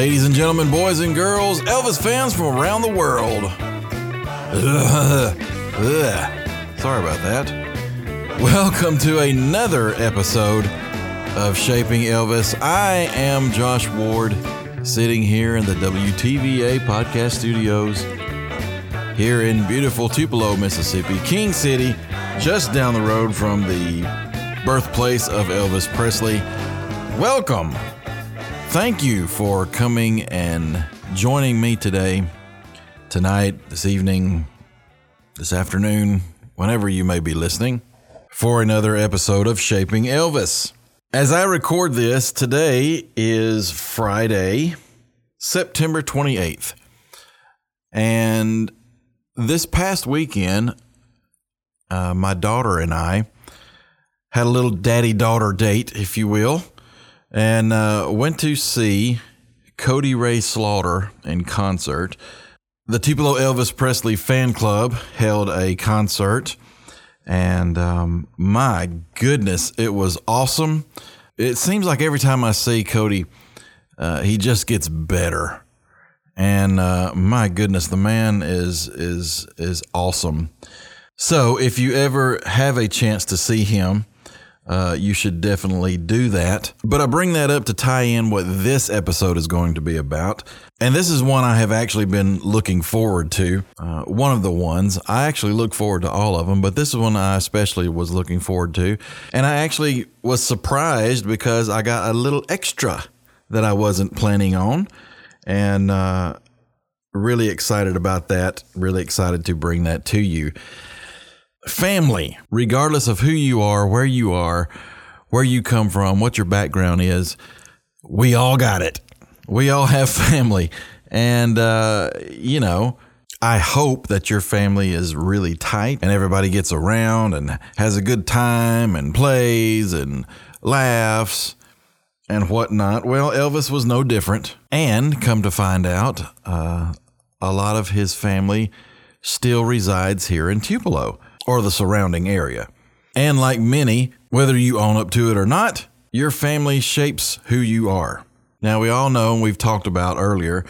Ladies and gentlemen, boys and girls, Elvis fans from around the world. Ugh, ugh. Sorry about that. Welcome to another episode of Shaping Elvis. I am Josh Ward, sitting here in the WTVA podcast studios here in beautiful Tupelo, Mississippi, King City, just down the road from the birthplace of Elvis Presley. Welcome. Thank you for coming and joining me today, tonight, this evening, this afternoon, whenever you may be listening, for another episode of Shaping Elvis. As I record this, today is Friday, September 28th. And this past weekend, uh, my daughter and I had a little daddy daughter date, if you will, and uh, went to see Cody Ray Slaughter in concert. The Tupelo Elvis Presley fan club held a concert, and um, my goodness, it was awesome. It seems like every time I see Cody, uh, he just gets better and uh, my goodness, the man is is is awesome. So if you ever have a chance to see him, uh, you should definitely do that. But I bring that up to tie in what this episode is going to be about. And this is one I have actually been looking forward to. Uh, one of the ones. I actually look forward to all of them, but this is one I especially was looking forward to. And I actually was surprised because I got a little extra that I wasn't planning on and uh, really excited about that. Really excited to bring that to you. Family, regardless of who you are, where you are, where you come from, what your background is, we all got it. We all have family. And, uh, you know, I hope that your family is really tight and everybody gets around and has a good time and plays and laughs and whatnot. Well, Elvis was no different. And come to find out, uh, a lot of his family still resides here in Tupelo or the surrounding area. And like many, whether you own up to it or not, your family shapes who you are. Now, we all know, and we've talked about earlier,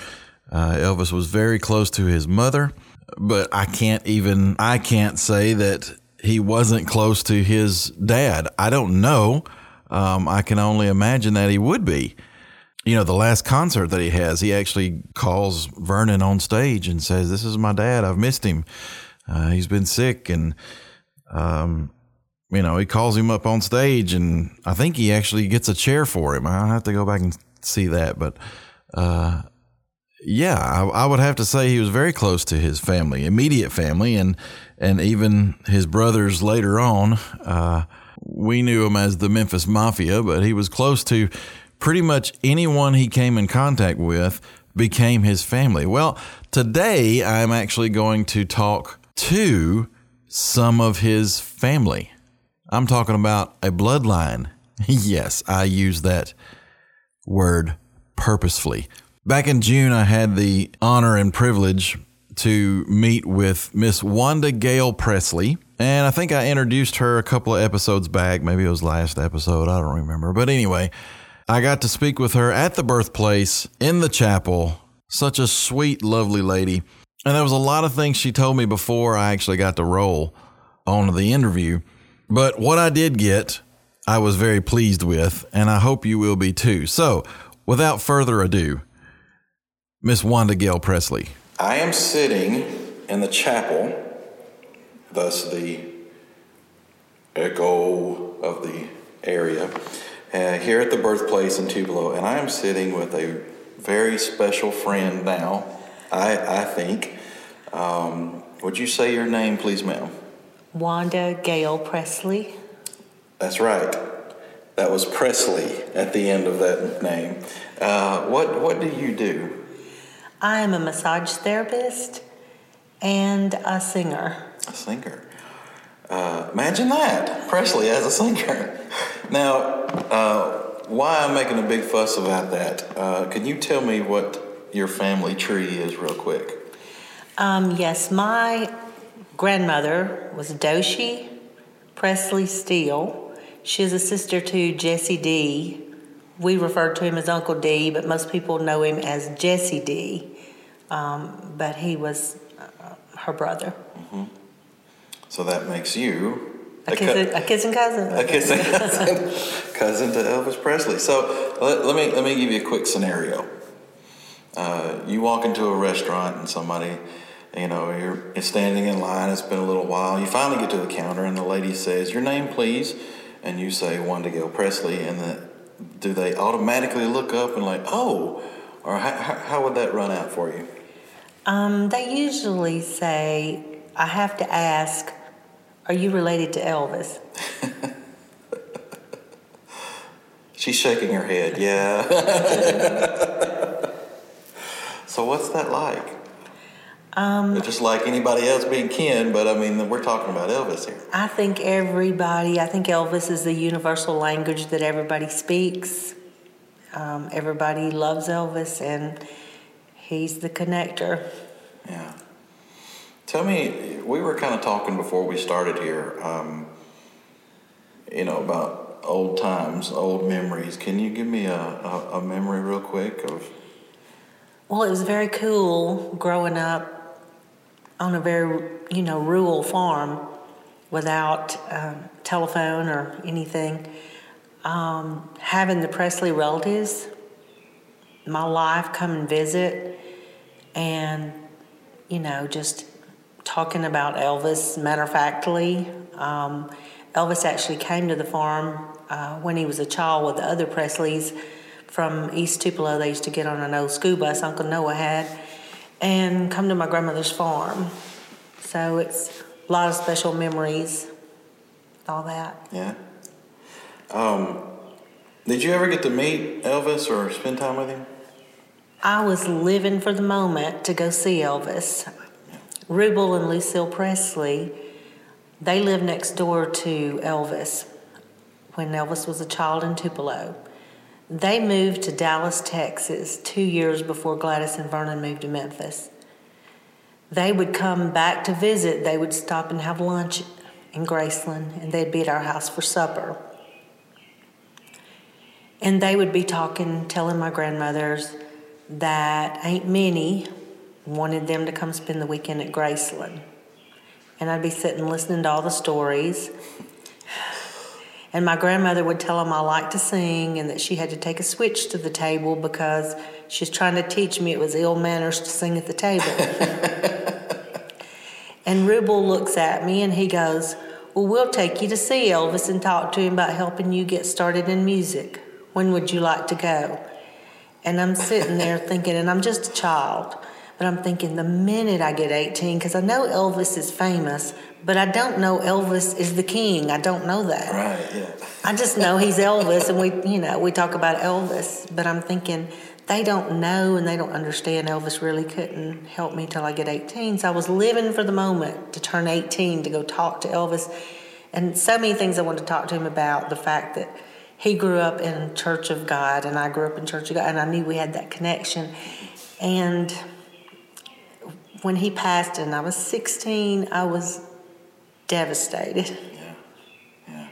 uh, Elvis was very close to his mother, but I can't even, I can't say that he wasn't close to his dad. I don't know um, I can only imagine that he would be. You know, the last concert that he has, he actually calls Vernon on stage and says, "This is my dad. I've missed him. Uh, he's been sick." And um, you know, he calls him up on stage, and I think he actually gets a chair for him. I'll have to go back and see that, but uh, yeah, I, I, would have to say he was very close to his family, immediate family, and and even his brothers later on. Uh, we knew him as the Memphis Mafia, but he was close to pretty much anyone he came in contact with became his family. Well, today I'm actually going to talk to some of his family. I'm talking about a bloodline. yes, I use that word purposefully. Back in June, I had the honor and privilege to meet with Miss Wanda Gale Presley. And I think I introduced her a couple of episodes back. Maybe it was last episode. I don't remember. But anyway, I got to speak with her at the birthplace in the chapel. Such a sweet, lovely lady. And there was a lot of things she told me before I actually got to roll on the interview. But what I did get, I was very pleased with, and I hope you will be too. So, without further ado, Miss Wanda Gale Presley. I am sitting in the chapel thus the echo of the area, uh, here at the birthplace in Tupelo. And I am sitting with a very special friend now, I, I think. Um, would you say your name, please, ma'am? Wanda Gale Presley. That's right. That was Presley at the end of that name. Uh, what, what do you do? I am a massage therapist and a singer a singer. Uh, imagine that, Presley as a singer. Now, uh, why I'm making a big fuss about that? Uh, can you tell me what your family tree is, real quick? Um, yes, my grandmother was Doshi Presley Steele. She is a sister to Jesse D. we refer to him as Uncle D, but most people know him as Jesse D. Um, but he was uh, her brother. So that makes you A, a kissing cousin. a kissing cousin, cousin to Elvis Presley. So let, let me let me give you a quick scenario. Uh, you walk into a restaurant and somebody, you know, you're you're standing in line. It's been a little while. You finally get to the counter and the lady says, "Your name, please," and you say Wanda Gale Presley, and the, do they automatically look up and like, oh, or how, how, how would that run out for you? Um, they usually say, I have to ask, are you related to Elvis? She's shaking her head. Yeah. so what's that like? Um, Just like anybody else being kin, but I mean, we're talking about Elvis here. I think everybody, I think Elvis is the universal language that everybody speaks. Um, everybody loves Elvis, and he's the connector. Yeah. Tell me, we were kind of talking before we started here, um, you know, about old times, old memories. Can you give me a, a, a memory real quick of? Well, it was very cool growing up on a very, you know, rural farm without um, telephone or anything. Um, having the Presley relatives, my life come and visit, and, you know, just talking about Elvis matter of factly. Um, Elvis actually came to the farm uh, when he was a child with the other Presleys from East Tupelo. They used to get on an old school bus Uncle Noah had and come to my grandmother's farm. So it's a lot of special memories, all that. Yeah. Um, did you ever get to meet Elvis or spend time with him? I was living for the moment to go see Elvis. Rubel and Lucille Presley, they lived next door to Elvis when Elvis was a child in Tupelo. They moved to Dallas, Texas, two years before Gladys and Vernon moved to Memphis. They would come back to visit. They would stop and have lunch in Graceland, and they'd be at our house for supper. And they would be talking, telling my grandmothers that Aunt Minnie wanted them to come spend the weekend at Graceland. And I'd be sitting listening to all the stories. And my grandmother would tell them I liked to sing and that she had to take a switch to the table because she was trying to teach me it was ill manners to sing at the table. and Rubel looks at me and he goes, Well, we'll take you to see Elvis and talk to him about helping you get started in music. When would you like to go? And I'm sitting there thinking, and I'm just a child, but I'm thinking the minute I get 18, because I know Elvis is famous, but I don't know Elvis is the king. I don't know that. Right, yeah. I just know he's Elvis, and we, you know, we talk about Elvis, but I'm thinking they don't know and they don't understand. Elvis really couldn't help me till I get 18. So I was living for the moment to turn 18 to go talk to Elvis, and so many things I wanted to talk to him about. The fact that he grew up in Church of God, and I grew up in Church of God, and I knew we had that connection. And when he passed, and I was 16, I was devastated. Yeah, yeah,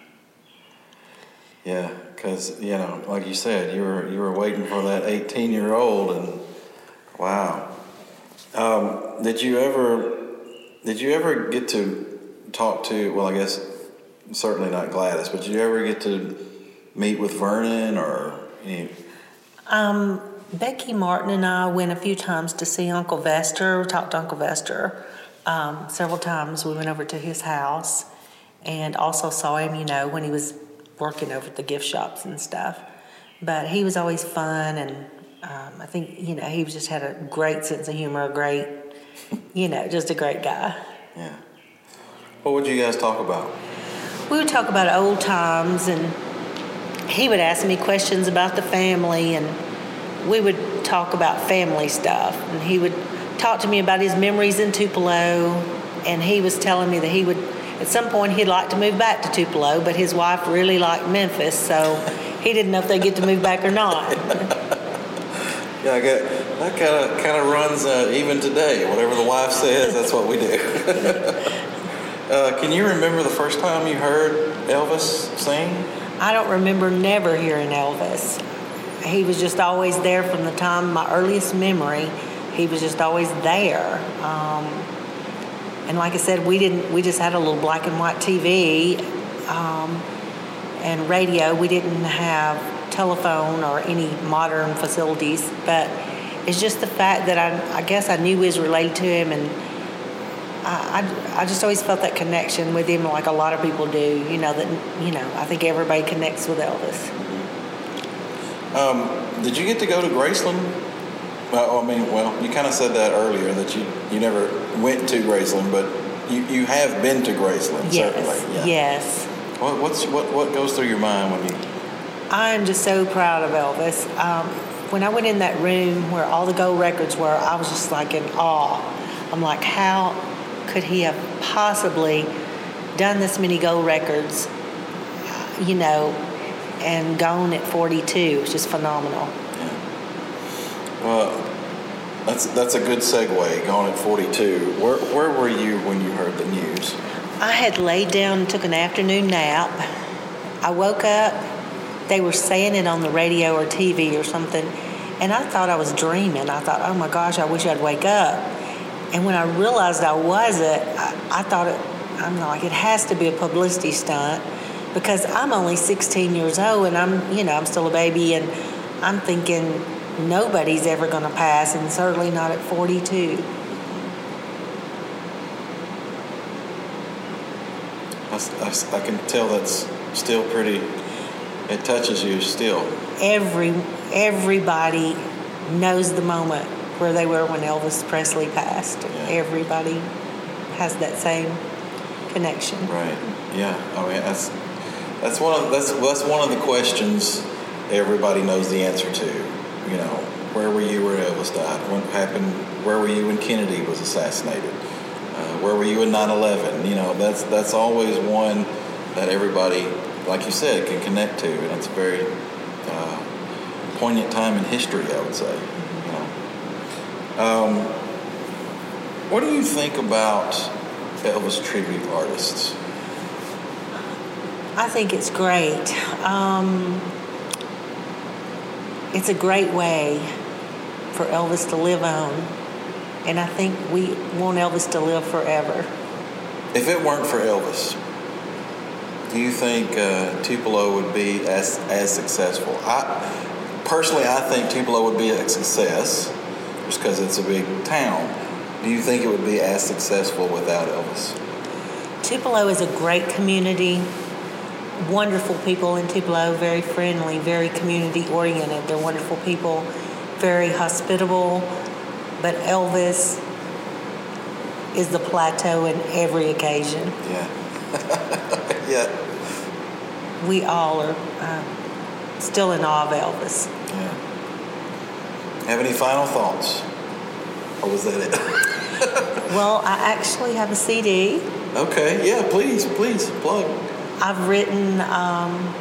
yeah. Because you know, like you said, you were you were waiting for that eighteen year old, and wow. Um, did you ever did you ever get to talk to? Well, I guess certainly not Gladys, but did you ever get to meet with Vernon or any? Um, Becky Martin and I went a few times to see Uncle Vester. We talked to Uncle Vester um, several times. We went over to his house and also saw him, you know, when he was working over at the gift shops and stuff. But he was always fun, and um, I think, you know, he just had a great sense of humor, a great, you know, just a great guy. Yeah. What would you guys talk about? We would talk about old times, and he would ask me questions about the family, and we would talk about family stuff. And he would talk to me about his memories in Tupelo, and he was telling me that he would, at some point, he'd like to move back to Tupelo, but his wife really liked Memphis, so he didn't know if they'd get to move back or not. Yeah, I get, that kind of kind of runs uh, even today. Whatever the wife says, that's what we do. uh, can you remember the first time you heard Elvis sing? I don't remember never hearing Elvis. He was just always there from the time my earliest memory. He was just always there. Um, and like I said, we didn't. We just had a little black and white TV um, and radio. We didn't have telephone or any modern facilities, but it's just the fact that I, I guess I knew was related to him, and I, I, I just always felt that connection with him, like a lot of people do. You know that you know I think everybody connects with Elvis. Um, did you get to go to Graceland? Well, I mean, well, you kind of said that earlier that you you never went to Graceland, but you, you have been to Graceland, Yes. certainly. Yeah. Yes. What, what's what what goes through your mind when you? I am just so proud of Elvis. Um, when I went in that room where all the gold records were, I was just like in awe. I'm like, how could he have possibly done this many gold records, you know, and gone at 42? It's just phenomenal. Yeah. Well, that's that's a good segue. Gone at 42, where where were you when you heard the news? I had laid down and took an afternoon nap. I woke up, they were saying it on the radio or TV or something, and I thought I was dreaming. I thought, oh my gosh, I wish I'd wake up. And when I realized I wasn't, I, I thought it, I'm like, it has to be a publicity stunt because I'm only 16 years old and I'm, you know, I'm still a baby and I'm thinking nobody's ever going to pass and certainly not at 42. I can tell that's still pretty. It touches you still. every everybody knows the moment where they were when Elvis Presley passed. Yeah. Everybody has that same connection. Right. Yeah. Oh, yeah. that's that's one of that's that's one of the questions everybody knows the answer to. You know, where were you when Elvis died? What happened? Where were you when Kennedy was assassinated? Uh, where were you in 9/11? You know, that's that's always one that everybody, like you said, can connect to, and it's a very uh, poignant time in history. I would say. You know. Um, what do you think about Elvis tribute artists? I think it's great. Um, it's a great way for Elvis to live on, and I think we want Elvis to live forever. If it weren't for Elvis, do you think uh, Tupelo would be as as successful? I personally, I think Tupelo would be a success, just because it's a big town. Do you think it would be as successful without Elvis? Tupelo is a great community. Wonderful people in Tupelo, very friendly, very community oriented. They're wonderful people, very hospitable. But Elvis is the plateau in every occasion. Yeah, yeah, We all are uh, still in awe of Elvis. yeah. Have any final thoughts, or was that it? Well, I actually have a CD. okay, yeah. Please, please plug. I've written, um,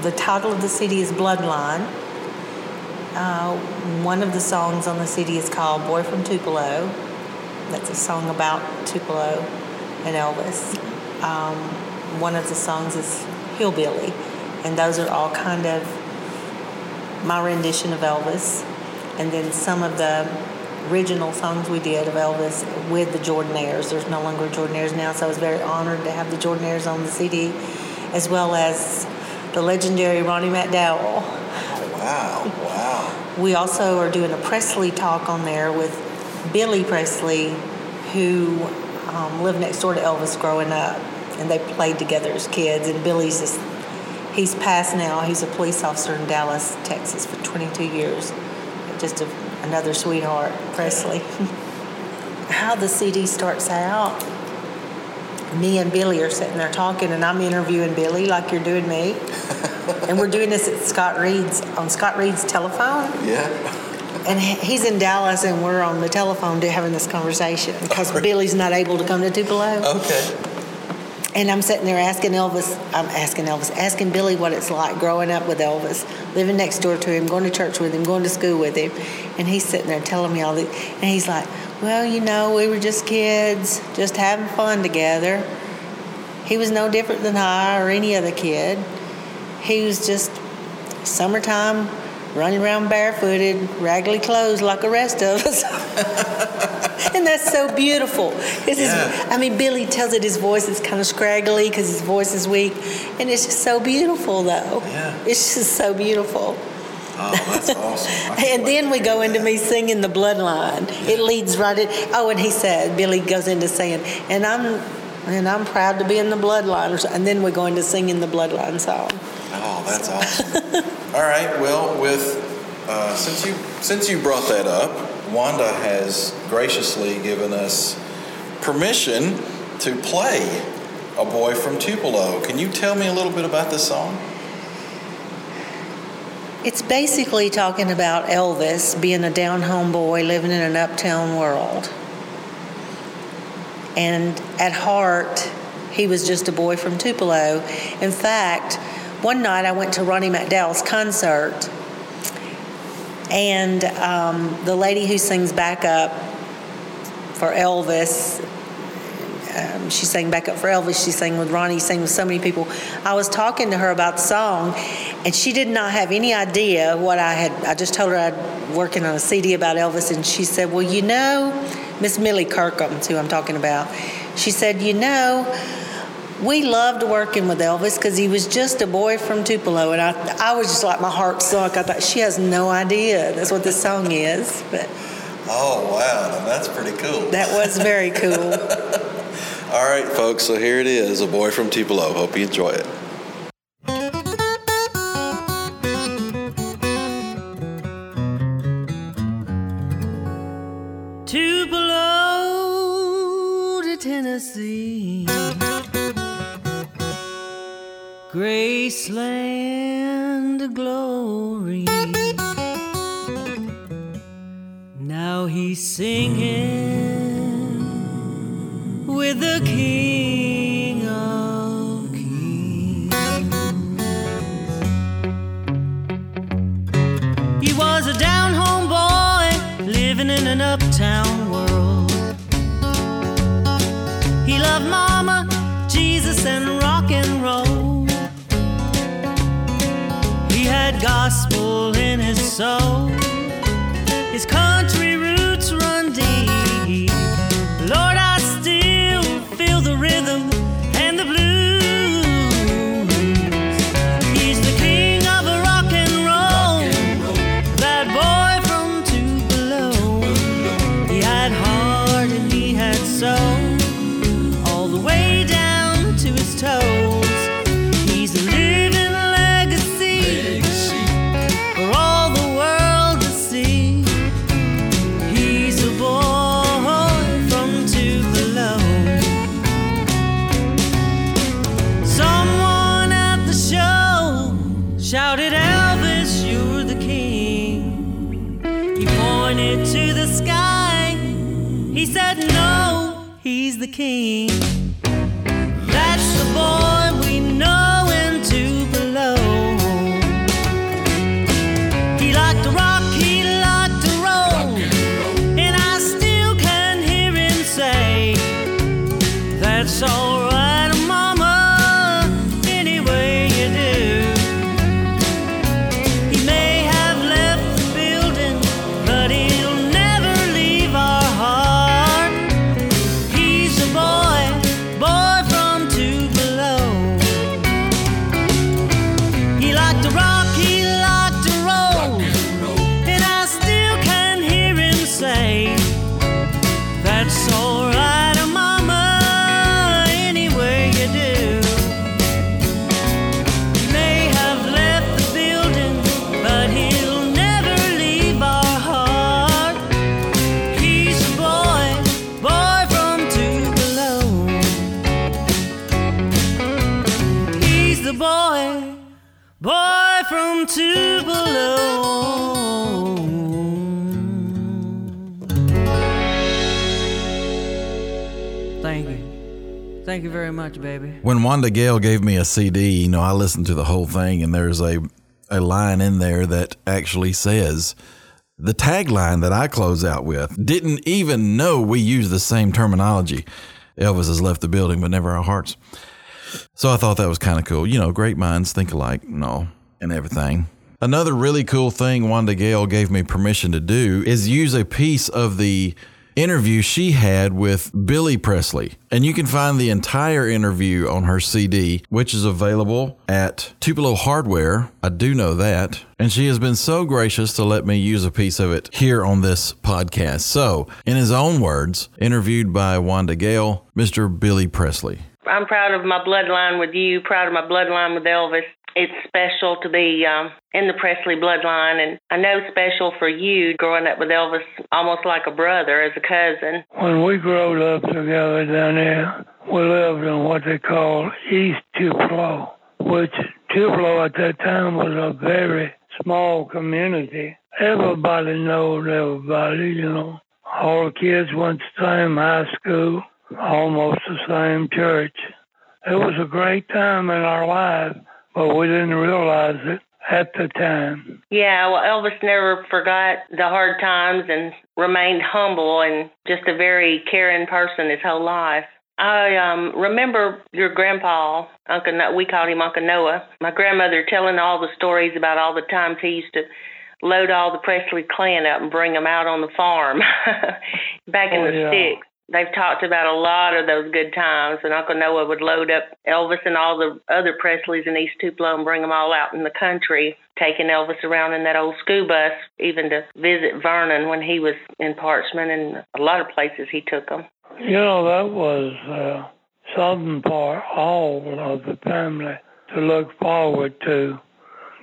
the title of the CD is Bloodline. Uh, one of the songs on the CD is called Boy from Tupelo. That's a song about Tupelo and Elvis. Um, one of the songs is Hillbilly. And those are all kind of my rendition of Elvis. And then some of the original songs we did of Elvis with the Jordanaires. There's no longer Jordanaires now, so I was very honored to have the Jordanaires on the CD, as well as the legendary Ronnie McDowell. Wow, wow. We also are doing a Presley talk on there with Billy Presley, who um, lived next door to Elvis growing up, and they played together as kids. And Billy's just, he's passed now. He's a police officer in Dallas, Texas for 22 years. Just a, another sweetheart, Presley. How the CD starts out, me and Billy are sitting there talking, and I'm interviewing Billy like you're doing me. and we're doing this at Scott Reed's on Scott Reed's telephone. Yeah. And he's in Dallas, and we're on the telephone to having this conversation because Billy's not able to come to Tupelo. Okay. And I'm sitting there asking Elvis, I'm asking Elvis, asking Billy what it's like growing up with Elvis, living next door to him, going to church with him, going to school with him. And he's sitting there telling me all this. And he's like, Well, you know, we were just kids, just having fun together. He was no different than I or any other kid. He was just summertime, running around barefooted, raggedy clothes like the rest of us. and that's so beautiful. It's Yeah. his, I mean, Billy tells it his voice is kind of scraggly because his voice is weak, and it's just so beautiful, though. Yeah. It's just so beautiful. Oh, that's awesome. And then we go that. into me singing the bloodline. It leads right in. Oh, and he said, Billy goes into saying, and I'm, and I'm proud to be in the bloodline. or And then we're going to sing in the bloodline song. Oh, that's awesome. All right. Well, with uh, since you since you brought that up, Wanda has graciously given us permission to play "A Boy from Tupelo." Can you tell me a little bit about this song? It's basically talking about Elvis being a down home boy living in an uptown world. And at heart, he was just a boy from Tupelo. In fact, one night I went to Ronnie McDowell's concert, and um, the lady who sings backup for Elvis, um, she sang backup for Elvis. She sang with Ronnie, sang with so many people. I was talking to her about the song, and she did not have any idea what I had. I just told her I'd working on a CD about Elvis, and she said, "Well, you know, Miss Millie Kirkham's who I'm talking about." She said, "You know." We loved working with Elvis because he was just a boy from Tupelo, and I, I was just like my heart sunk. I thought she has no idea that's what this song is, but Oh wow, now that's pretty cool. that was very cool. All right, folks. So here it is, "A Boy from Tupelo." Hope you enjoy it. Tupelo to Tennessee, Graceland glory. Now he's singing with the King of Kings. He was a down home boy living in an uptown gospel in his soul. He's His Thank you very much, baby. When Wanda Gale gave me a CD, you know, I listened to the whole thing, and there's a a line in there that actually says the tagline that I close out with. Didn't even know we use the same terminology. Elvis has left the building, but never our hearts. So I thought that was kind of cool. You know, great minds think alike and all and everything. Another really cool thing Wanda Gale gave me permission to do is use a piece of the interview she had with Billy Presley. And you can find the entire interview on her CD, which is available at Tupelo Hardware. I do know that. And she has been so gracious to let me use a piece of it here on this podcast. So, in his own words, interviewed by Wanda Gale, Mr. Billy Presley. I'm proud of my bloodline with you, proud of my bloodline with Elvis it's special to be um, in the Presley bloodline, and I know special for you growing up with Elvis, almost like a brother, as a cousin. When we grew up together down there, we lived in what they call East Tupelo, which Tupelo at that time was a very small community. Everybody knows everybody, you know. All the kids went to the same high school, almost the same church. It was a great time in our lives but we didn't realize it at the time. Yeah, well, Elvis never forgot the hard times and remained humble and just a very caring person his whole life. I um remember your grandpa, Uncle no- we called him Uncle Noah. My grandmother telling all the stories about all the times he used to load all the Presley clan up and bring them out on the farm back in oh, the yeah. sticks they've talked about a lot of those good times, and Uncle Noah would load up Elvis and all the other Presleys in East Tupelo and bring them all out in the country, taking Elvis around in that old school bus, even to visit Vernon when he was in Parchman, and a lot of places he took them. You know, that was uh, something for all of the family to look forward to.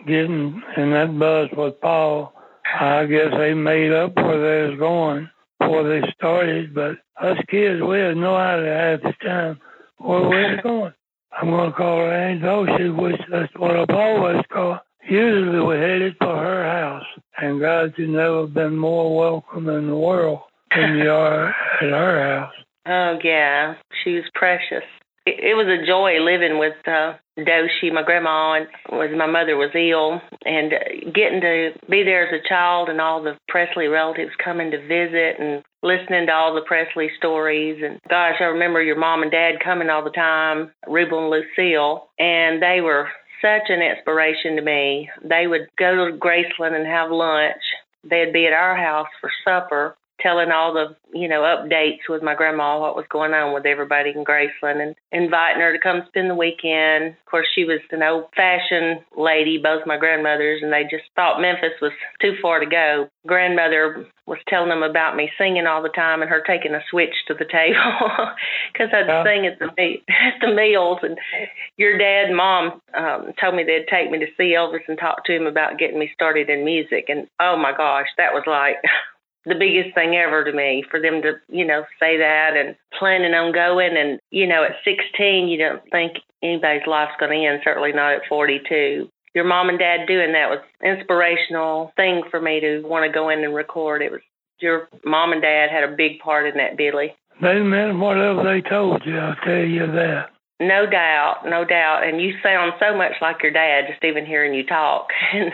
Getting in that bus with Paul, I guess they made up where they was going before they started, but us kids, we had no idea at the time where we were going. I'm going to call her Aunt Doshy, which that's what I've always called. Usually we headed for her house, and God, you never been more welcome in the world than you are at her house. Oh yeah, she was precious it, it was a joy living with uh, Doshi, my grandma, and was my mother was ill, and uh, getting to be there as a child, and all the Presley relatives coming to visit, and listening to all the Presley stories. And gosh, I remember your mom and dad coming all the time, Rubel and Lucille, and they were such an inspiration to me. They would go to Graceland and have lunch. They'd be at our house for supper telling all the you know updates with my grandma what was going on with everybody in Graceland and inviting her to come spend the weekend. Of course, she was an old fashioned lady, both my grandmothers, and they just thought Memphis was too far to go. Grandmother was telling them about me singing all the time and her taking a switch to the table because I'd sing at the meet, at the meals. And your dad and mom um, told me they'd take me to see Elvis and talk to him about getting me started in music. And oh my gosh, that was like the biggest thing ever to me for them to, you know, say that and planning on going. And, you know, at 16, you don't think anybody's life's going to end, certainly not at 42. Your mom and dad doing that was inspirational thing for me to want to go in and record. It was your mom and dad had a big part in that, Billy. They meant whatever they told you, I'll tell you that. No doubt, no doubt. And you sound so much like your dad, just even hearing you talk. and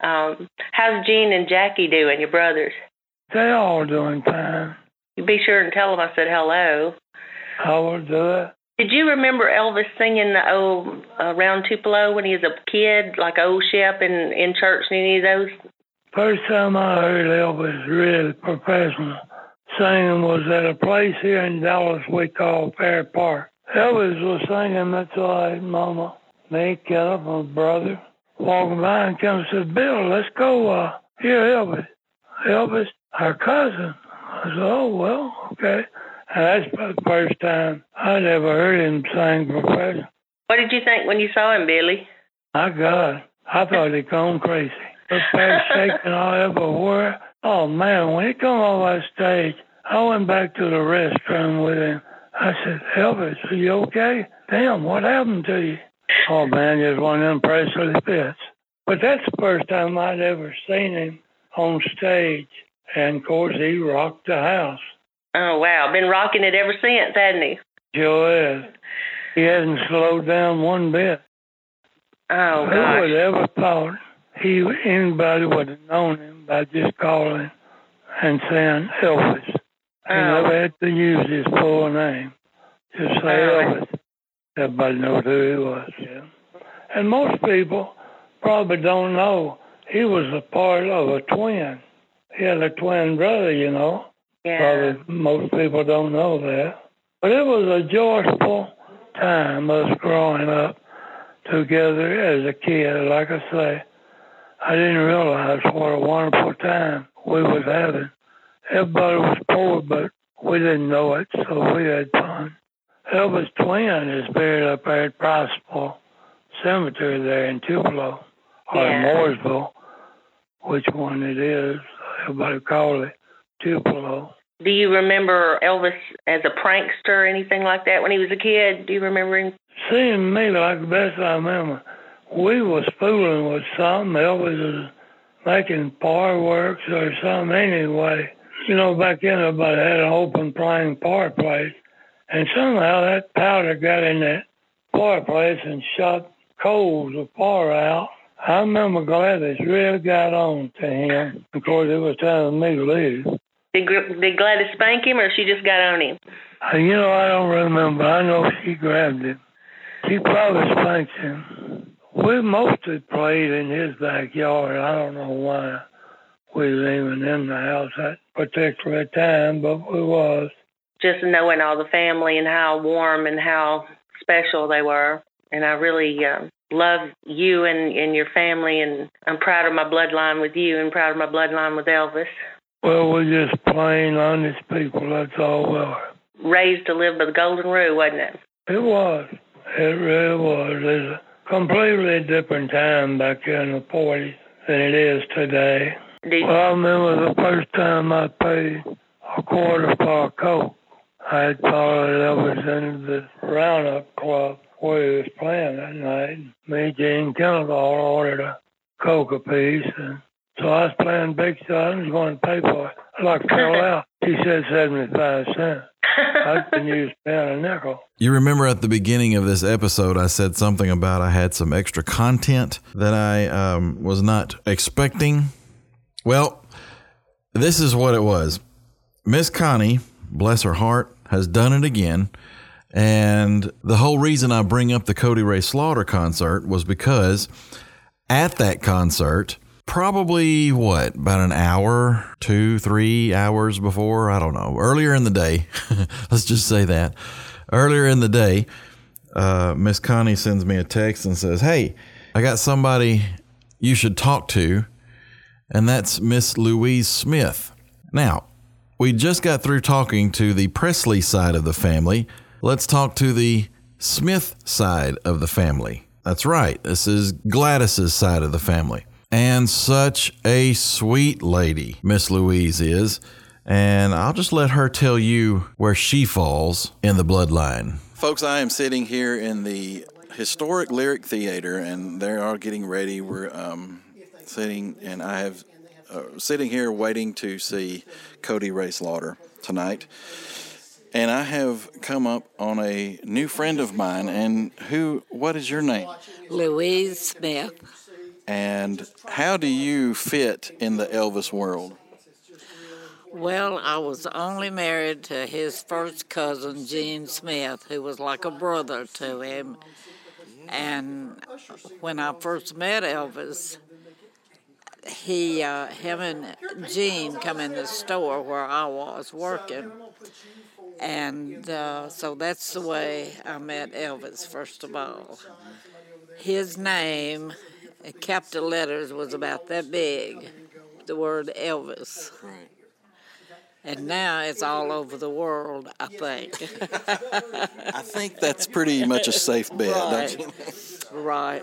um, how's Gene and Jackie doing, your brothers? They all doing fine. You be sure and tell them I said hello. I will do it. Did you remember Elvis singing the old uh, Round Tupelo when he was a kid, like old Shep in in church and any of those? First time I heard Elvis really professional singing was at a place here in Dallas we call Fair Park. Elvis was singing That's All Right, Mama. Me, Caleb, my brother, walking by and come and said, Bill, let's go uh, hear Elvis. Elvis our cousin. I said, oh, well, okay. And that's the first time I'd ever heard him sing professional. What did you think when you saw him, Billy? My God, I thought he'd gone crazy. The face shaking all everywhere. Oh, man, when he come off that stage, I went back to the restroom with him. I said, Elvis, are you okay? Damn, what happened to you? Oh, man, just one of them Presley fits. But that's the first time I'd ever seen him on stage. And of course, he rocked the house. Oh, wow. Been rocking it ever since, hasn't he? Sure is. He hasn't slowed down one bit. Oh, Who gosh. would ever thought he anybody would have known him by just calling and saying Elvis? He Oh. never had to use his full name. Just say Oh. Elvis. Everybody knows who he was. Yeah. And most people probably don't know, he was a part of a twin. He had a twin brother, you know. Yeah. Probably most people don't know that. But it was a joyful time, us growing up together as a kid. Like I say, I didn't realize what a wonderful time we was having. Everybody was poor, but we didn't know it, so we had fun. Elvis' twin is buried up there at Priceville Cemetery there in Tupelo, or Yeah. Mooresville, which one it is. Everybody call it Tupelo. Do you remember Elvis as a prankster or anything like that when he was a kid? Do you remember him? Seemed me like the best I remember, we was fooling with something. Elvis was making fireworks or something anyway. You know, back then everybody had an open flame fireplace, and somehow that powder got in that fireplace and shot coals of fire out. I remember Gladys really got on to him. Of course, it was time for me to leave. Did, did Gladys spank him or she just got on him? Uh, You know, I don't remember. I know she grabbed him. She probably spanked him. We mostly played in his backyard. I don't know why we was even in the house at particular time, but we was. Just knowing all the family and how warm and how special they were. And I really um, love you and, and your family, and I'm proud of my bloodline with you and proud of my bloodline with Elvis. Well, we're just plain honest people. That's all we are. Raised to live by the golden rule, wasn't it? It was. It really was. It's a completely different time back in the 40s than it is today. Did, Well, I remember the first time I paid a quarter for a Coke. I had followed Elvis into the Roundup Club where he was playing that night. Me, Gene Kennedahl ordered a Coke apiece, and so I was playing big shot and was going to pay for it. I like fell out. He said 75 cents. I couldn't use spend a nickel. You remember at the beginning of this episode, I said something about I had some extra content that I um, was not expecting. Well, this is what it was. Miss Connie, bless her heart, has done it again. And the whole reason I bring up the Cody Ray Slaughter concert was because at that concert, probably what, about an hour, two, three hours before, I don't know, earlier in the day, let's just say that. Earlier in the day, uh, Miss Connie sends me a text and says, Hey, I got somebody you should talk to, and that's Miss Louise Smith. Now, we just got through talking to the Presley side of the family. Let's talk to the Smith side of the family. That's right. This is Gladys's side of the family. And such a sweet lady, Miss Louise is. And I'll just let her tell you where she falls in the bloodline. Folks, I am sitting here in the historic Lyric Theater, and they are getting ready. We're um, sitting, and I have uh, sitting here waiting to see Cody Ray Slaughter tonight. And I have come up on a new friend of mine. And who? What is your name? Louise Smith. And how do you fit in the Elvis world? Well, I was only married to his first cousin, Gene Smith, who was like a brother to him. And when I first met Elvis, he, uh, him and Gene come in the store where I was working. And uh, so that's the way I met Elvis, first of all. His name, capital letters, was about that big, the word Elvis. And now it's all over the world, I think. I think that's pretty much a safe bet, don't you? right.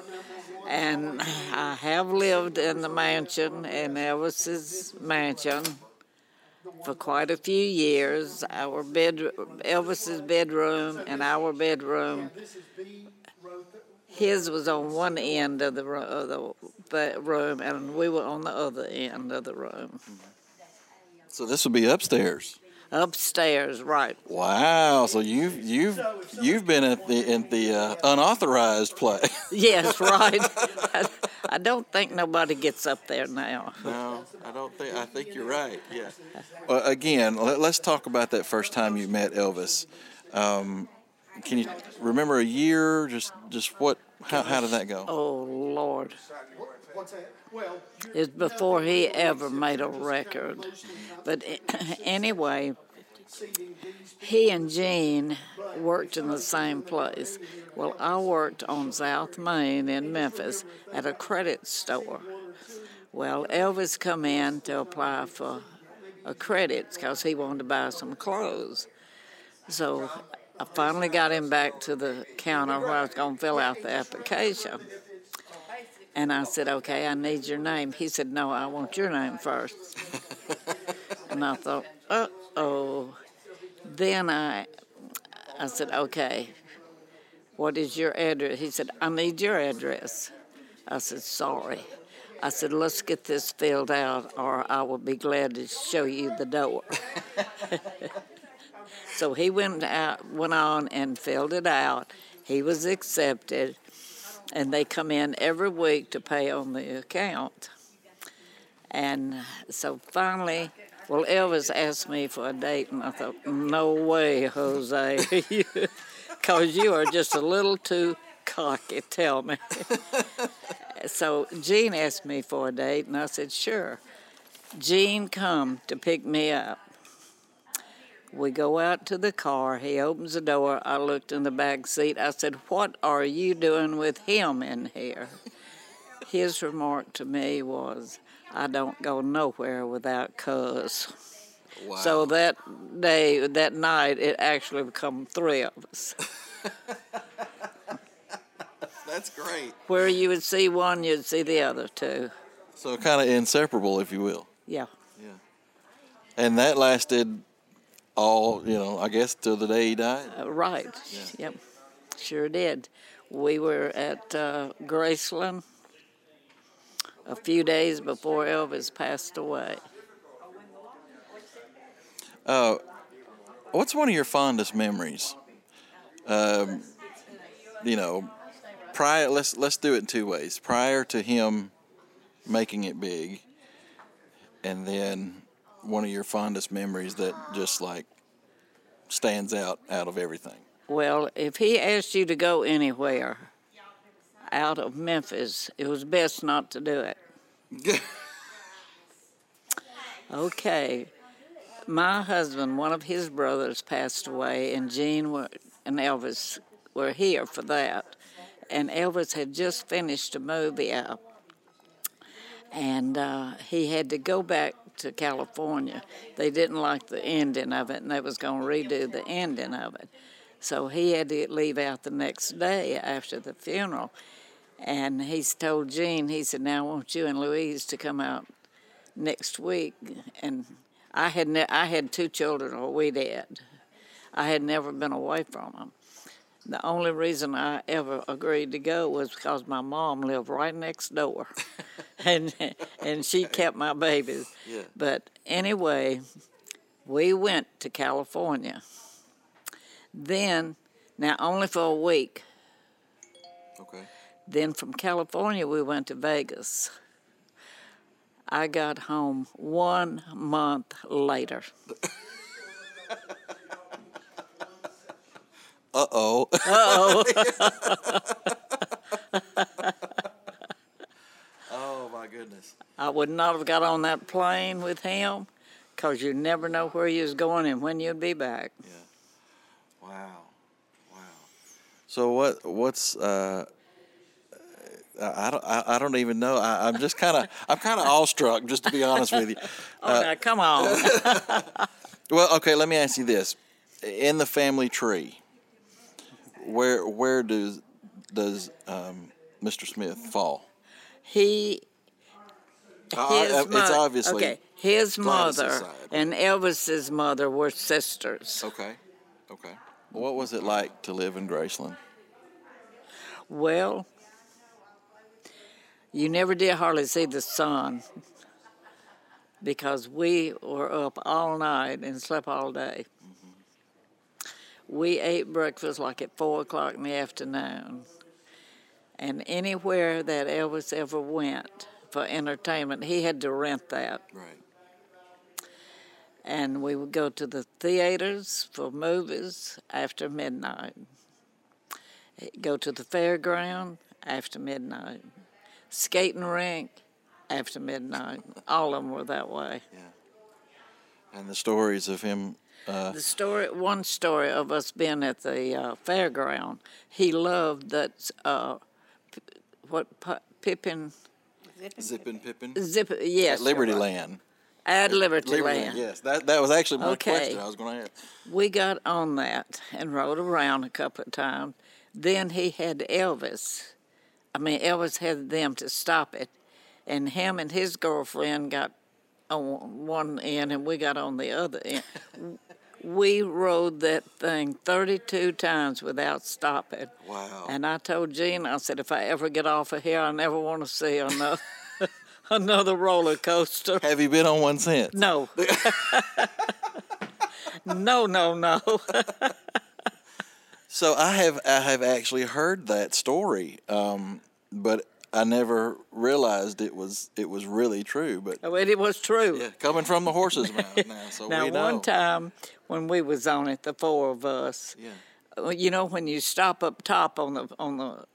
And I have lived in the mansion, in Elvis's mansion, for quite a few years. Our bed, Elvis's bedroom and our bedroom. His was on one end of the, of the room, and we were on the other end of the room. So this would be upstairs. Upstairs, right. Wow! So you've you've you've been at the in the uh, unauthorized play. Yes, right. I, I don't think nobody gets up there now. no, I don't think. I think you're right. Yeah. Well, again, let, us talk about that first time you met Elvis. Um, can you remember a year? Just just what? How, how did that go? Oh Lord. It's before he ever made a record. But anyway, he and Gene worked in the same place. Well, I worked on South Main in Memphis at a credit store. Well, Elvis come in to apply for a credit because he wanted to buy some clothes. So I finally got him back to the counter where I was going to fill out the application. And I said, okay, I need your name. He said, no, I want your name first. and I thought, uh oh. Then I, I said, okay, what is your address? He said, I need your address. I said, sorry. I said, let's get this filled out, or I will be glad to show you the door. so he went out, went on and filled it out. He was accepted and they come in every week to pay on the account. And so finally, well, Elvis asked me for a date, and I thought, no way, Jose, because you are just a little too cocky, tell me. so Gene asked me for a date, and I said, sure. Gene come to pick me up. We go out to the car. He opens the door. I looked in the back seat. I said, What are you doing with him in here? His remark to me was, I don't go nowhere without cuz. Wow. So that day, that night, it actually become three of us. That's great. Where you would see one, you'd see the other two. So kind of inseparable, if you will. Yeah. Yeah. And that lasted all you know. I guess till the day he died. Uh, right. Yeah. Yep. Sure did. We were at uh, Graceland a few days before Elvis passed away. Uh, what's one of your fondest memories? Um, you know, prior. Let's let's do it in two ways. Prior to him making it big, and then one of your fondest memories that just like stands out out of everything? Well, if he asked you to go anywhere out of Memphis, it was best not to do it. okay. My husband, one of his brothers passed away, and Gene were, and Elvis were here for that. And Elvis had just finished a movie out, and uh, he had to go back to California. They didn't like the ending of it, and they was going to redo the ending of it. So he had to leave out the next day after the funeral. And he's told Gene, he said, now I want you and Louise to come out next week. And I had, ne- I had two children, or we did. I had never been away from them. The only reason I ever agreed to go was because my mom lived right next door, and and she kept my babies. Yeah. But anyway, we went to California. Then, now only for a week. Okay. Then from California we went to Vegas. I got home one month later. Uh oh. Uh oh. oh my goodness. I would not have got on that plane with him because you never know where you was going and when you'd be back. Yeah. Wow. Wow. So what? What's? Uh, I don't. I, I don't even know. I, am just kind of. I'm kind of awestruck, just to be honest with you. oh, uh, now, come on. well, okay. Let me ask you this: in the family tree, where where does does um, Mr. Smith fall? He his uh, it's obviously okay. His mother and Elvis's mother were sisters. Okay, okay. What was it like to live in Graceland? Well, you never did hardly see the sun because we were up all night and slept all day we ate breakfast like at four o'clock in the afternoon. And anywhere that Elvis ever went for entertainment, he had to rent that. Right. And we would go to the theaters for movies after midnight. Eh, go to the fairground after midnight. Skating rink after midnight. All of them were that way. Yeah. And the stories of him. Uh, The story, one story of us being at the uh, fairground, he loved that, uh, p- what, Pi- Pippin, Zippin Pippin. Zip, yes. At Liberty right. Land. At Liberty, Liberty Land. Yes, that that was actually my Okay. question. I was going to ask. We got on that and rode around a couple of times. Then he had Elvis. I mean, Elvis had them to stop it. And him and his girlfriend got on one end and we got on the other end. we rode that thing 32 times without stopping. Wow. And I told Gene, I said, if I ever get off of here, I never want to see another, another roller coaster. Have you been on one since? No. no, no, no. So I have I have actually heard that story, um, but I never realized it was it was really true. But Well, it was true. yeah, coming from the horse's mouth now, so now, we know. one time when we was on it, the four of us, Yeah. uh, you know, when you stop up top on the on the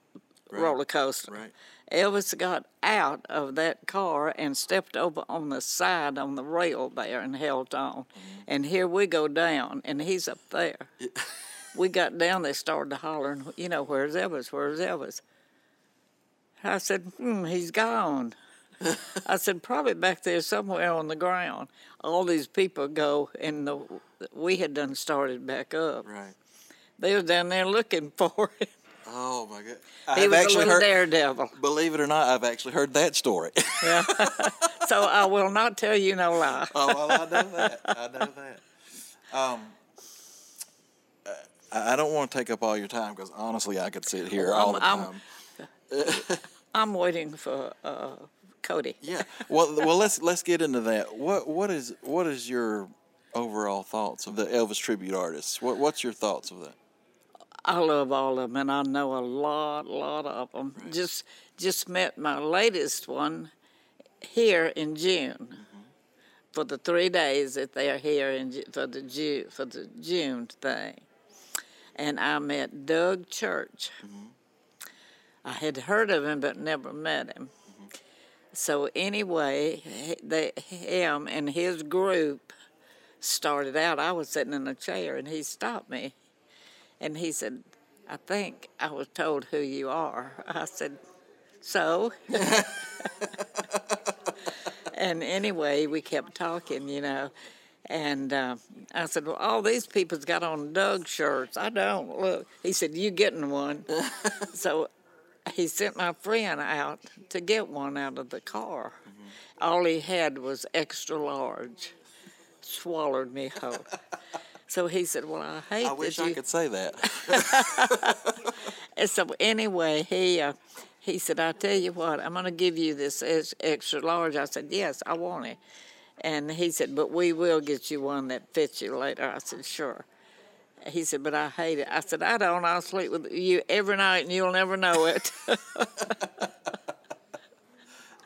roller coaster, Right. Elvis got out of that car and stepped over on the side on the rail there and held on. Mm-hmm. And here we go down, and he's up there. we got down, they started to hollering, you know, where's Elvis? Where's Elvis? I said, hmm, he's gone. I said, probably back there somewhere on the ground. All these people go, and the, we had done started back up. Right. They were down there looking for him. Oh my God. He was a little heard. daredevil. Believe it or not, I've actually heard that story. Yeah. so I will not tell you no lie. oh well, I know that. I know that. Um, uh, I don't want to take up all your time because honestly, I could sit here all the I'm- time. I'm- I'm waiting for uh, Cody. Yeah. Well, well, let's let's get into that. What what is what is your overall thoughts of the Elvis tribute artists? What what's your thoughts of that? I love all of them, and I know a lot, lot of them. Just, just met my latest one here in June for the three days that they are here in for the June for the June thing, and I met Doug Church. I had heard of him but never met him. So anyway, they, him and his group started out. I was sitting in a chair, and he stopped me. And he said, I think I was told who you are. I said, So? and anyway, we kept talking, you know. And uh, I said, Well, all these people's got on Doug shirts. I don't. Look. He said, You getting one? so he sent my friend out to get one out of the car. All he had was extra large. Swallowed me whole. So he said, "Well, I hate I wish you." I could say that. And so anyway, he uh, he said, "I tell you what, I'm going to give you this extra large." I said, "Yes, I want it." And he said, "But we will get you one that fits you later." I said, "Sure." He said, "But I hate it." I said, "I don't. I'll sleep with you every night, and you'll never know it."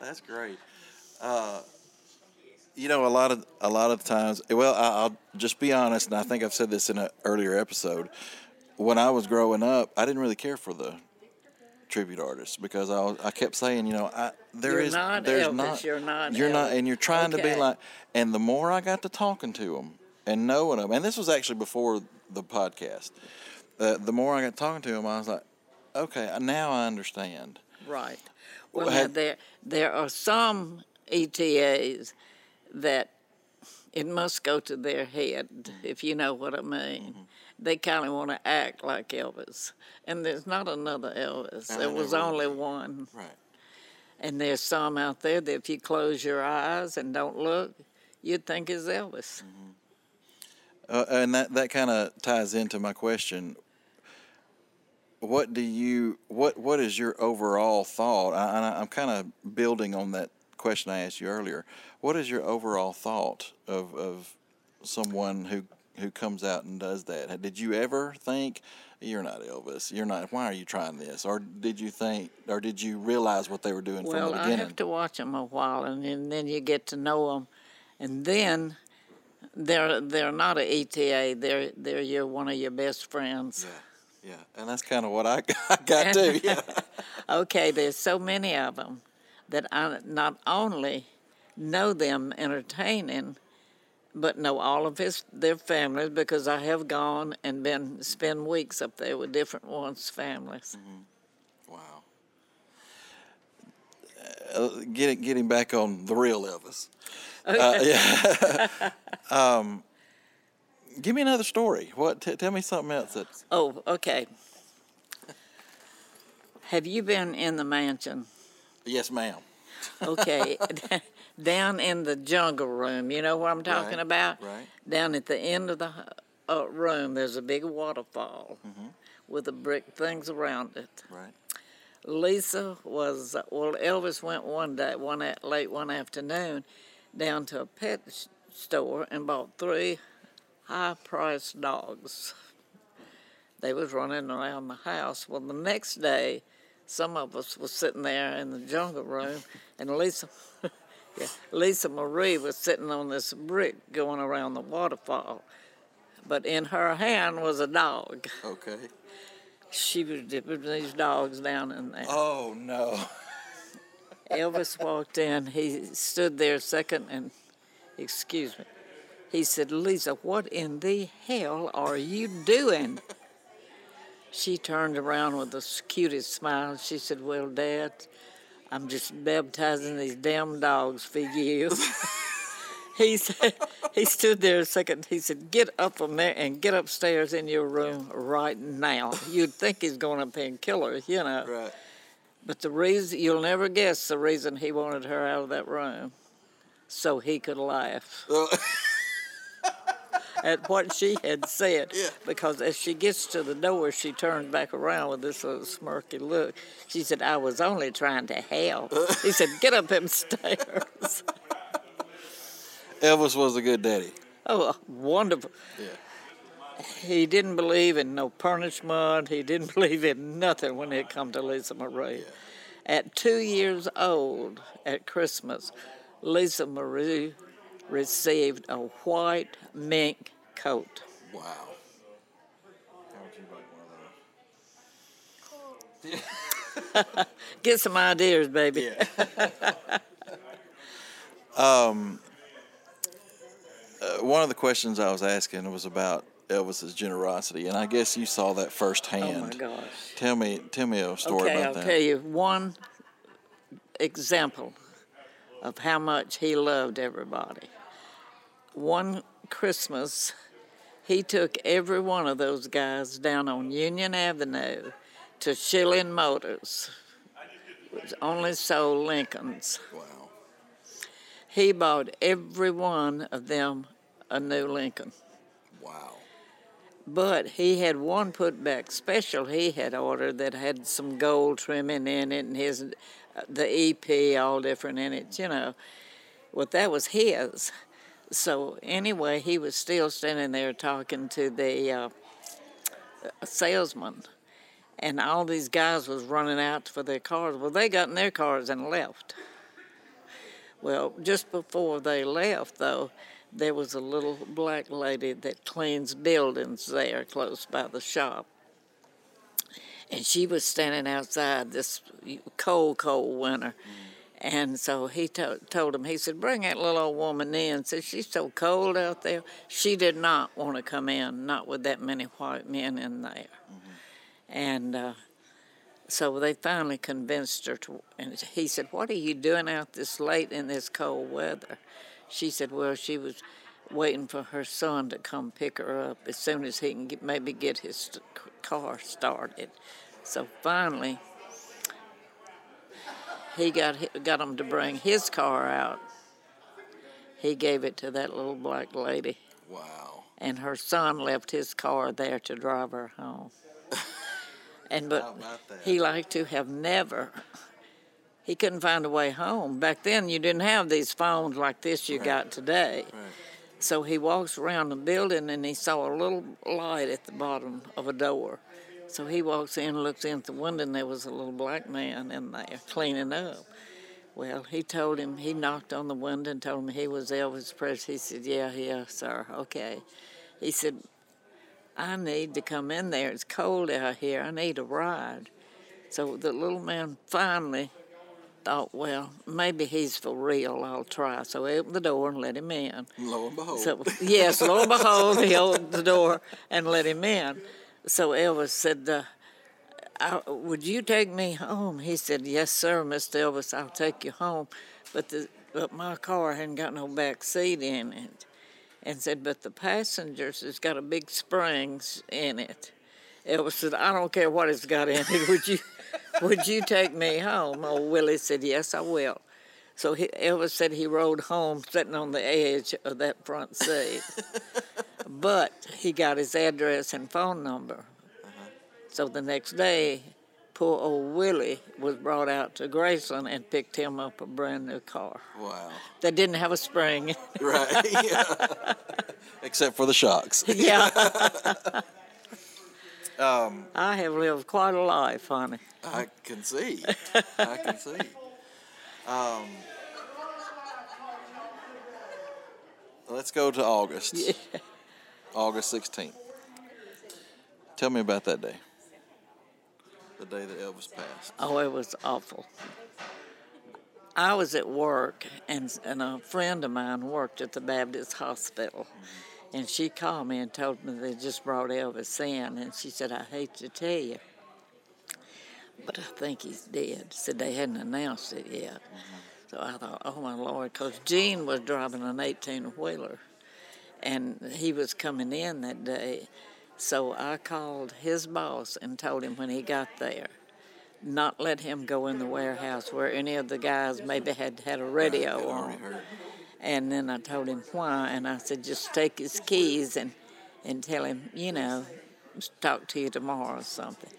That's great. Uh, you know, a lot of a lot of times. Well, I, I'll just be honest, and I think I've said this in an earlier episode. When I was growing up, I didn't really care for the tribute artists because I was, I kept saying, you know, I, there is- not there's Elvis, not you're not you're not, and you're trying to be like. And the more I got to talking to them and knowing them, and this was actually before the podcast. Uh, the more I got talking to him, I was like, okay, now I understand. Right. Well, Well, now had- there there are some ETAs that it must go to their head, Mm-hmm. if you know what I mean. They kind of want to act like Elvis, and there's not another Elvis. And there was will only one, Right. and there's some out there that if you close your eyes and don't look, you'd think is Elvis. Uh, and that, that kind of ties into my question. What do you what what is your overall thought? I, I, I'm kind of building on that question I asked you earlier. What is your overall thought of of someone who who comes out and does that? Did you ever think you're not Elvis? You're not. Why are you trying this? Or did you think? Or did you realize what they were doing Well, from the beginning I beginning? have to watch them a while, and, then then you get to know them, and then they're they're not an ETA. They're they're your one of your best friends. Yeah, yeah, and that's kind of what I got too. Yeah. Okay, there's so many of them that I not only know them entertaining, but know all of his their families because I have gone and been spend weeks up there with different ones' families. Wow. Uh, getting getting back on the real Elvis. Uh, yeah. um, give me another story. What? T- tell me something else that. Oh, okay. Have you been in the mansion? Yes, ma'am. Okay, down in the jungle room. You know what I'm talking Right, about? right. Down at the end of the uh, room, there's a big waterfall Mm-hmm. with the brick things around it. Right. Lisa was well. Elvis went one day, one at, late one afternoon, down to a pet store and bought three high-priced dogs. They was running around the house. Well, the next day, some of us was sitting there in the jungle room, and Lisa, yeah, Lisa Marie was sitting on this brick going around the waterfall, but in her hand was a dog. Okay. She was dipping these dogs down in there. Oh no. Elvis walked in. He stood there a second and, excuse me, he said, Lisa, what in the hell are you doing? She turned around with the cutest smile. She said, Well, Dad, I'm just baptizing these damn dogs for you. he said, he stood there a second. He said, Get up from there and get upstairs in your room right now. You'd think he's going up there and kill her, you know. Right. But the reason you'll never guess the reason he wanted her out of that room, so he could laugh at what she had said. Yeah. Because as she gets to the door, she turns back around with this little smirky look. She said, "I was only trying to help." Uh. he said, "Get up them stairs." Elvis was a good daddy. oh, wonderful. Yeah. He didn't believe in no punishment. He didn't believe in nothing when it come to Lisa Marie. At two years old, at Christmas, Lisa Marie received a white mink coat. Wow. How would you like one of those? Get some ideas, baby. Uh, one of the questions I was asking was about Elvis's generosity, and I guess you saw that firsthand. Oh my gosh. Tell me, tell me a story okay, about I'll that. tell you one example of how much he loved everybody. One Christmas, he took every one of those guys down on Union Avenue to Schilling Motors, which only sold Lincolns. Wow. He bought every one of them a new Lincoln. Wow. But he had one put back special he had ordered that had some gold trimming in it and his the EP all different in it, you know. Well, that was his. So anyway, he was still standing there talking to the uh, salesman, and all these guys was running out for their cars. Well, they got in their cars and left. Well, just before they left, though, there was a little black lady that cleans buildings there close by the shop. And she was standing outside this cold, cold winter. And so he to- told him, he said, bring that little old woman in. Said, she's so cold out there. She did not want to come in, not with that many white men in there. And uh, so they finally convinced her to, and he said, What are you doing out this late in this cold weather? She said, Well, she was waiting for her son to come pick her up as soon as he can get, maybe get his st- car started. So finally, he got got him to bring his car out. He gave it to that little black lady, Wow. and her son left his car there to drive her home. And but How about that? he liked to have never. He couldn't find a way home. Back then, you didn't have these phones like this you got today. Right. So he walks around the building and he saw a little light at the bottom of a door. So he walks in, looks in at the window, and there was a little black man in there cleaning up. Well, he told him, he knocked on the window and told him he was Elvis Presley. He said, Yeah, yeah, sir, okay. He said, I need to come in there. It's cold out here. I need a ride. So the little man finally thought, well, maybe he's for real. I'll try. So I opened the door and let him in. Lo and behold. So yes, lo and behold, he opened the door and let him in. So Elvis said, uh, I, "Would you take me home?" He said, "Yes, sir, Mr. Elvis. I'll take you home." But the but my car hadn't got no back seat in it, and said, "But the passengers has got a big springs in it." Elvis said, "I don't care what it's got in it. Would you would you take me home?" Old Willie said, "Yes, I will." So he, Elvis said he rode home sitting on the edge of that front seat. but he got his address and phone number. Uh-huh. So the next day, poor old Willie was brought out to Graceland and picked him up a brand new car. Wow. That didn't have a spring. Right. Yeah. Except for the shocks. yeah. I have lived quite a life, honey. I can see. I can see. Um, let's go to August. Yeah. August 16th. Tell me about that day. The day that Elvis passed. Oh, it was awful. I was at work, and, and a friend of mine worked at the Baptist Hospital. And she called me and told me they just brought Elvis in. And she said, I hate to tell you, but I think he's dead. Said they hadn't announced it yet. So I thought, oh my Lord, because Gene was driving an 18 wheeler and he was coming in that day. So I called his boss and told him when he got there, not let him go in the warehouse where any of the guys maybe had had a radio on. And then I told him why, and I said, just take his keys and, and tell him, you know, talk to you tomorrow or something.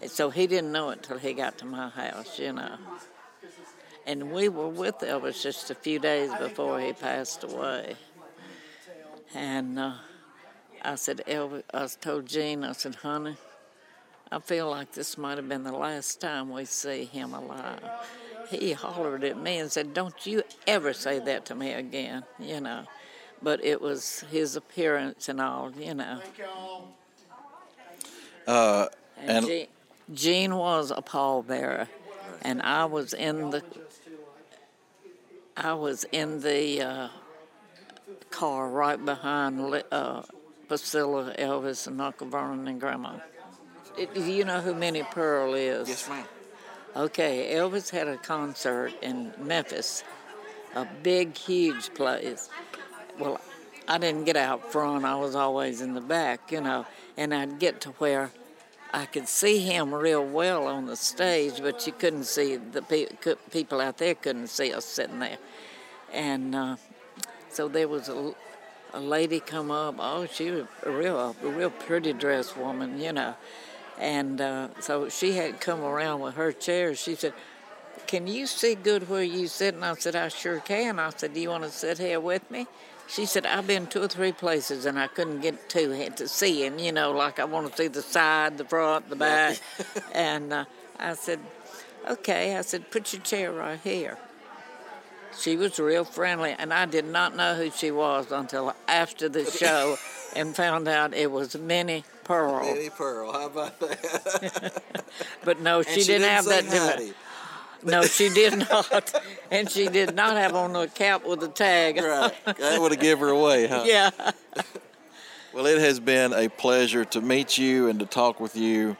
And so he didn't know it till he got to my house, you know. And we were with Elvis just a few days before he passed away. And uh, I said, Elvis, I told Gene, I said, honey, I feel like this might have been the last time we see him alive. He hollered at me and said, Don't you ever say that to me again, you know. But it was his appearance and all, you know. Uh, And, And- Gene, Gene was a pallbearer, and I was in the I was in the uh, car right behind Li- uh, Priscilla, Elvis, and Uncle Vernon and Grandma. It- Do you know who Minnie Pearl is? yes, ma'am. Okay, Elvis had a concert in Memphis, a big, huge place. Well, I didn't get out front, I was always in the back, you know, and I'd get to where I could see him real well on the stage, but you couldn't see the pe- people out there couldn't see us sitting there. And uh, so there was a, a lady come up. Oh, she was a real, a real pretty dressed woman, you know. And uh, so she had come around with her chair. She said, "Can you see good where you sit?" And I said, "I sure can." I said, "Do you want to sit here with me?" She said, "I've been two or three places and I couldn't get to to see him. You know, like I want to see the side, the front, the back." and uh, I said, "Okay." I said, "Put your chair right here." She was real friendly, and I did not know who she was until after the show, and found out it was Minnie Pearl. Minnie Pearl, how about that? But no, she, And didn't, have that. deli- howdy. No, she did not, and she did not have on a cap with a tag. Right. That would have given her away, huh? Yeah. Well, it has been a pleasure to meet you and to talk with you.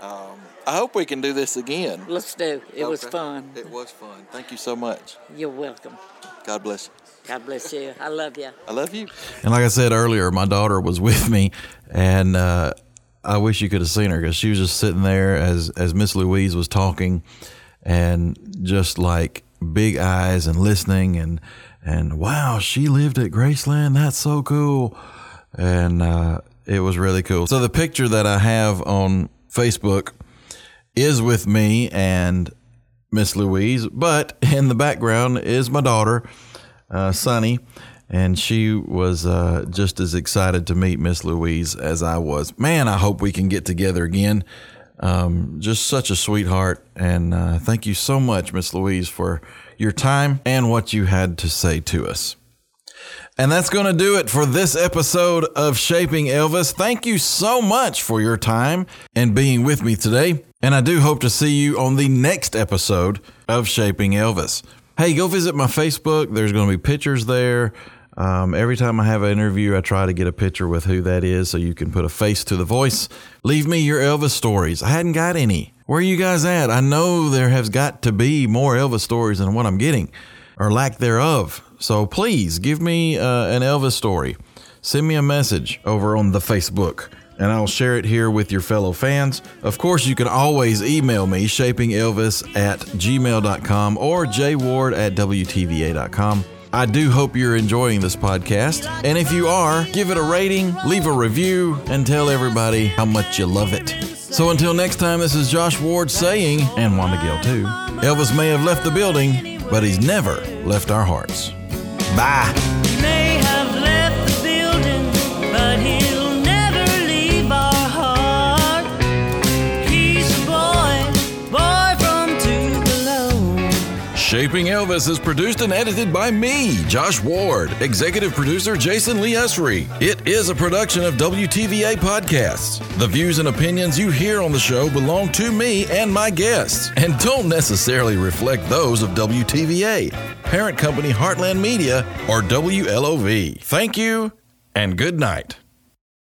Um, I hope we can do this again. Let's do. It was fun. It was fun. Thank you so much. You're welcome. God bless you. God bless you. I love you. I love you. And like I said earlier, my daughter was with me, and uh, I wish you could have seen her because she was just sitting there as as Miss Louise was talking, and just like big eyes and listening, and and wow, she lived at Graceland. That's so cool, and uh, it was really cool. So the picture that I have on Facebook is with me and Miss Louise, but in the background is my daughter, uh, Sunny, and she was uh, just as excited to meet Miss Louise as I was. Man, I hope we can get together again. Um, just such a sweetheart, and uh, thank you so much, Miss Louise, for your time and what you had to say to us. And that's going to do it for this episode of Shaping Elvis. Thank you so much for your time and being with me today. And I do hope to see you on the next episode of Shaping Elvis. Hey, go visit my Facebook. There's going to be pictures there. Um, every time I have an interview, I try to get a picture with who that is so you can put a face to the voice. Leave me your Elvis stories. I hadn't got any. Where are you guys at? I know there has got to be more Elvis stories than what I'm getting or lack thereof. So please give me uh, an Elvis story. Send me a message over on the Facebook and I'll share it here with your fellow fans. Of course, you can always email me, shapingelvis at gmail.com or jward at WTVA.com. I do hope you're enjoying this podcast. And if you are, give it a rating, leave a review, and tell everybody how much you love it. So until next time, this is Josh Ward saying, and Wanda Gale too, Elvis may have left the building, but he's never left our hearts. Bye. Shaping Elvis is produced and edited by me, Josh Ward, executive producer Jason Lee Esri. It is a production of WTVA Podcasts. The views and opinions you hear on the show belong to me and my guests and don't necessarily reflect those of WTVA, parent company Heartland Media, or WLOV. Thank you and good night.